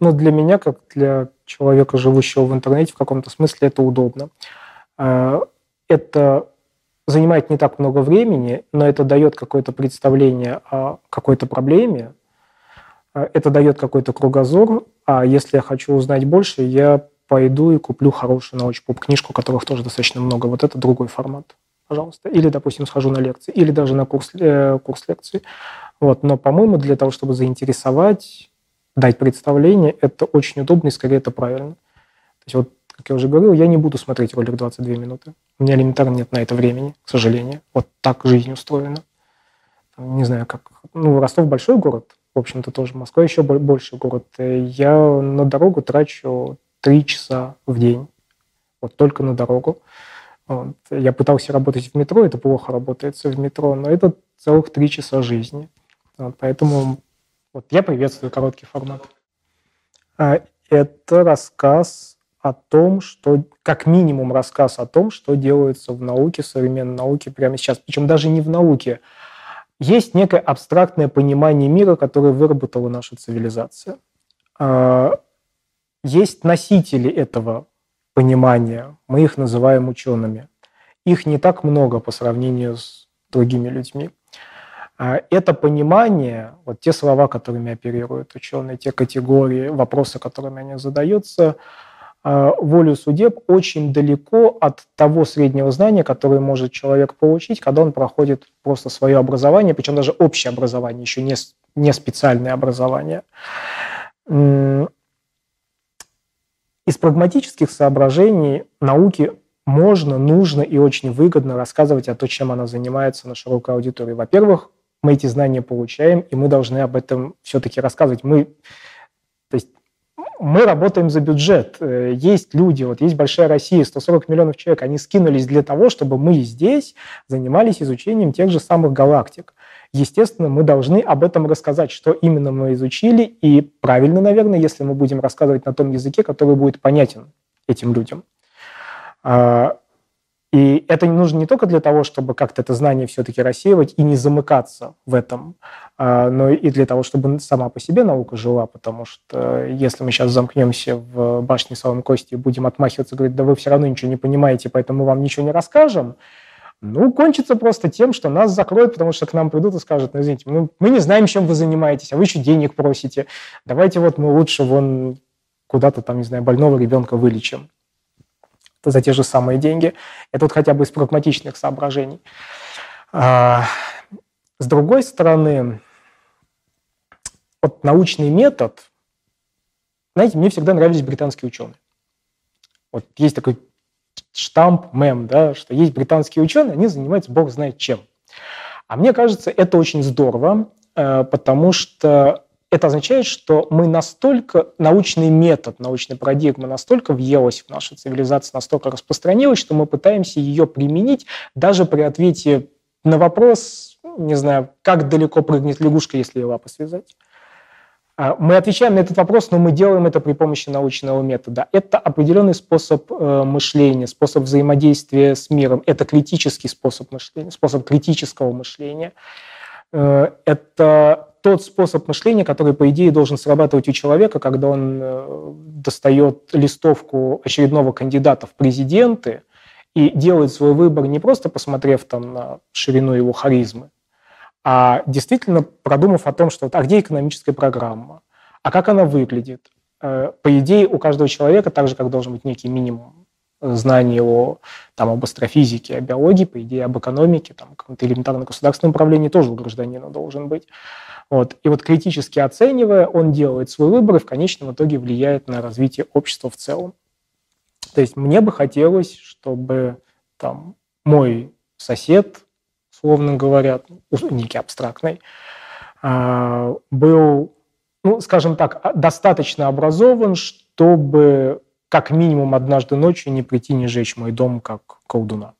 ну, для меня, как для человека, живущего в интернете, в каком-то смысле это удобно. Э, это занимает не так много времени, но это дает какое-то представление о какой-то проблеме, э, это дает какой-то кругозор, а если я хочу узнать больше, я пойду и куплю хорошую научпоп-книжку, которых тоже достаточно много. Вот это другой формат, пожалуйста. Или, допустим, схожу на лекции, или даже на курс, э, курс лекций. Вот. Но, по-моему, для того, чтобы заинтересовать, дать представление, это очень удобно и, скорее, это правильно. То есть вот как я уже говорил, я не буду смотреть ролик 22 минуты. У меня элементарно нет на это времени, к сожалению. Вот так жизнь устроена. Не знаю, как... Ну, Ростов большой город, в общем-то, тоже. Москва еще больше город. Я на дорогу трачу 3 часа в день. Вот только на дорогу. Вот. Я пытался работать в метро, это плохо работается в метро, но это целых 3 часа жизни. Вот, поэтому вот я приветствую короткий формат. А, это рассказ о том, что, как минимум, рассказ о том, что делается в науке, в современной науке прямо сейчас. Причем даже не в науке. Есть некое абстрактное понимание мира, которое выработала наша цивилизация. А, есть носители этого понимания, мы их называем учеными. Их не так много по сравнению с другими людьми. А, это понимание, вот те слова, которыми оперируют ученые, те категории, вопросы, которыми они задаются – а, волю судеб очень далеко от того среднего знания, которое может человек получить, когда он проходит просто свое образование, причем даже общее образование, еще не, не специальное образование. Из прагматических соображений науки можно, нужно и очень выгодно рассказывать о том, чем она занимается на широкой аудитории. Во-первых, мы эти знания получаем, и мы должны об этом все-таки рассказывать. Мы, то есть мы работаем за бюджет. Э, есть люди, вот есть Большая Россия, 140 миллионов человек, они скинулись для того, чтобы мы здесь занимались изучением тех же самых галактик. Естественно, мы должны об этом рассказать, что именно мы изучили, и правильно, наверное, если мы будем рассказывать на том языке, который будет понятен этим людям. А, и это нужно не только для того, чтобы как-то это знание все-таки рассеивать и не замыкаться в этом, а, но и для того, чтобы сама по себе наука жила, потому что если мы сейчас замкнемся в башне Салом Кости и будем отмахиваться, говорить, да вы все равно ничего не понимаете, поэтому мы вам ничего не расскажем, ну, кончится просто тем, что нас закроют, потому что к нам придут и скажут, ну, извините, мы, мы не знаем, чем вы занимаетесь, а вы еще денег просите. Давайте вот мы лучше вон куда-то там, не знаю, больного ребенка вылечим за те же самые деньги. Это вот хотя бы из прагматичных соображений. А, с другой стороны, вот научный метод, знаете, мне всегда нравились британские ученые. Вот есть такой штамп, мем, да, что есть британские ученые, они занимаются бог знает чем. А мне кажется, это очень здорово, э, потому что это означает, что мы настолько, научный метод, научная парадигма настолько въелась в нашу цивилизацию, настолько распространилась, что мы пытаемся ее применить даже при ответе на вопрос, не знаю, как далеко прыгнет лягушка, если ее лапы связать. А, мы отвечаем на этот вопрос, но мы делаем это при помощи научного метода. Это определенный способ э, мышления, способ взаимодействия с миром. Это критический способ мышления, способ критического мышления. Э, это тот способ мышления, который, по идее, должен срабатывать у человека, когда он э, достает листовку очередного кандидата в президенты и делает свой выбор не просто посмотрев там на ширину его харизмы, а действительно продумав о том, что а где экономическая программа, а как она выглядит. Э, по идее, у каждого человека, так же, как должен быть некий минимум знаний о, там, об астрофизике, о биологии, по идее, об экономике, там, каком-то элементарном государственном управлении тоже у гражданина должен быть. Вот. И вот критически оценивая, он делает свой выбор и в конечном итоге влияет на развитие общества в целом. То есть мне бы хотелось, чтобы там мой сосед, условно говоря, некий абстрактный, а, был, ну, скажем так, достаточно образован, чтобы как минимум однажды ночью не прийти, не жечь мой дом как колдуна.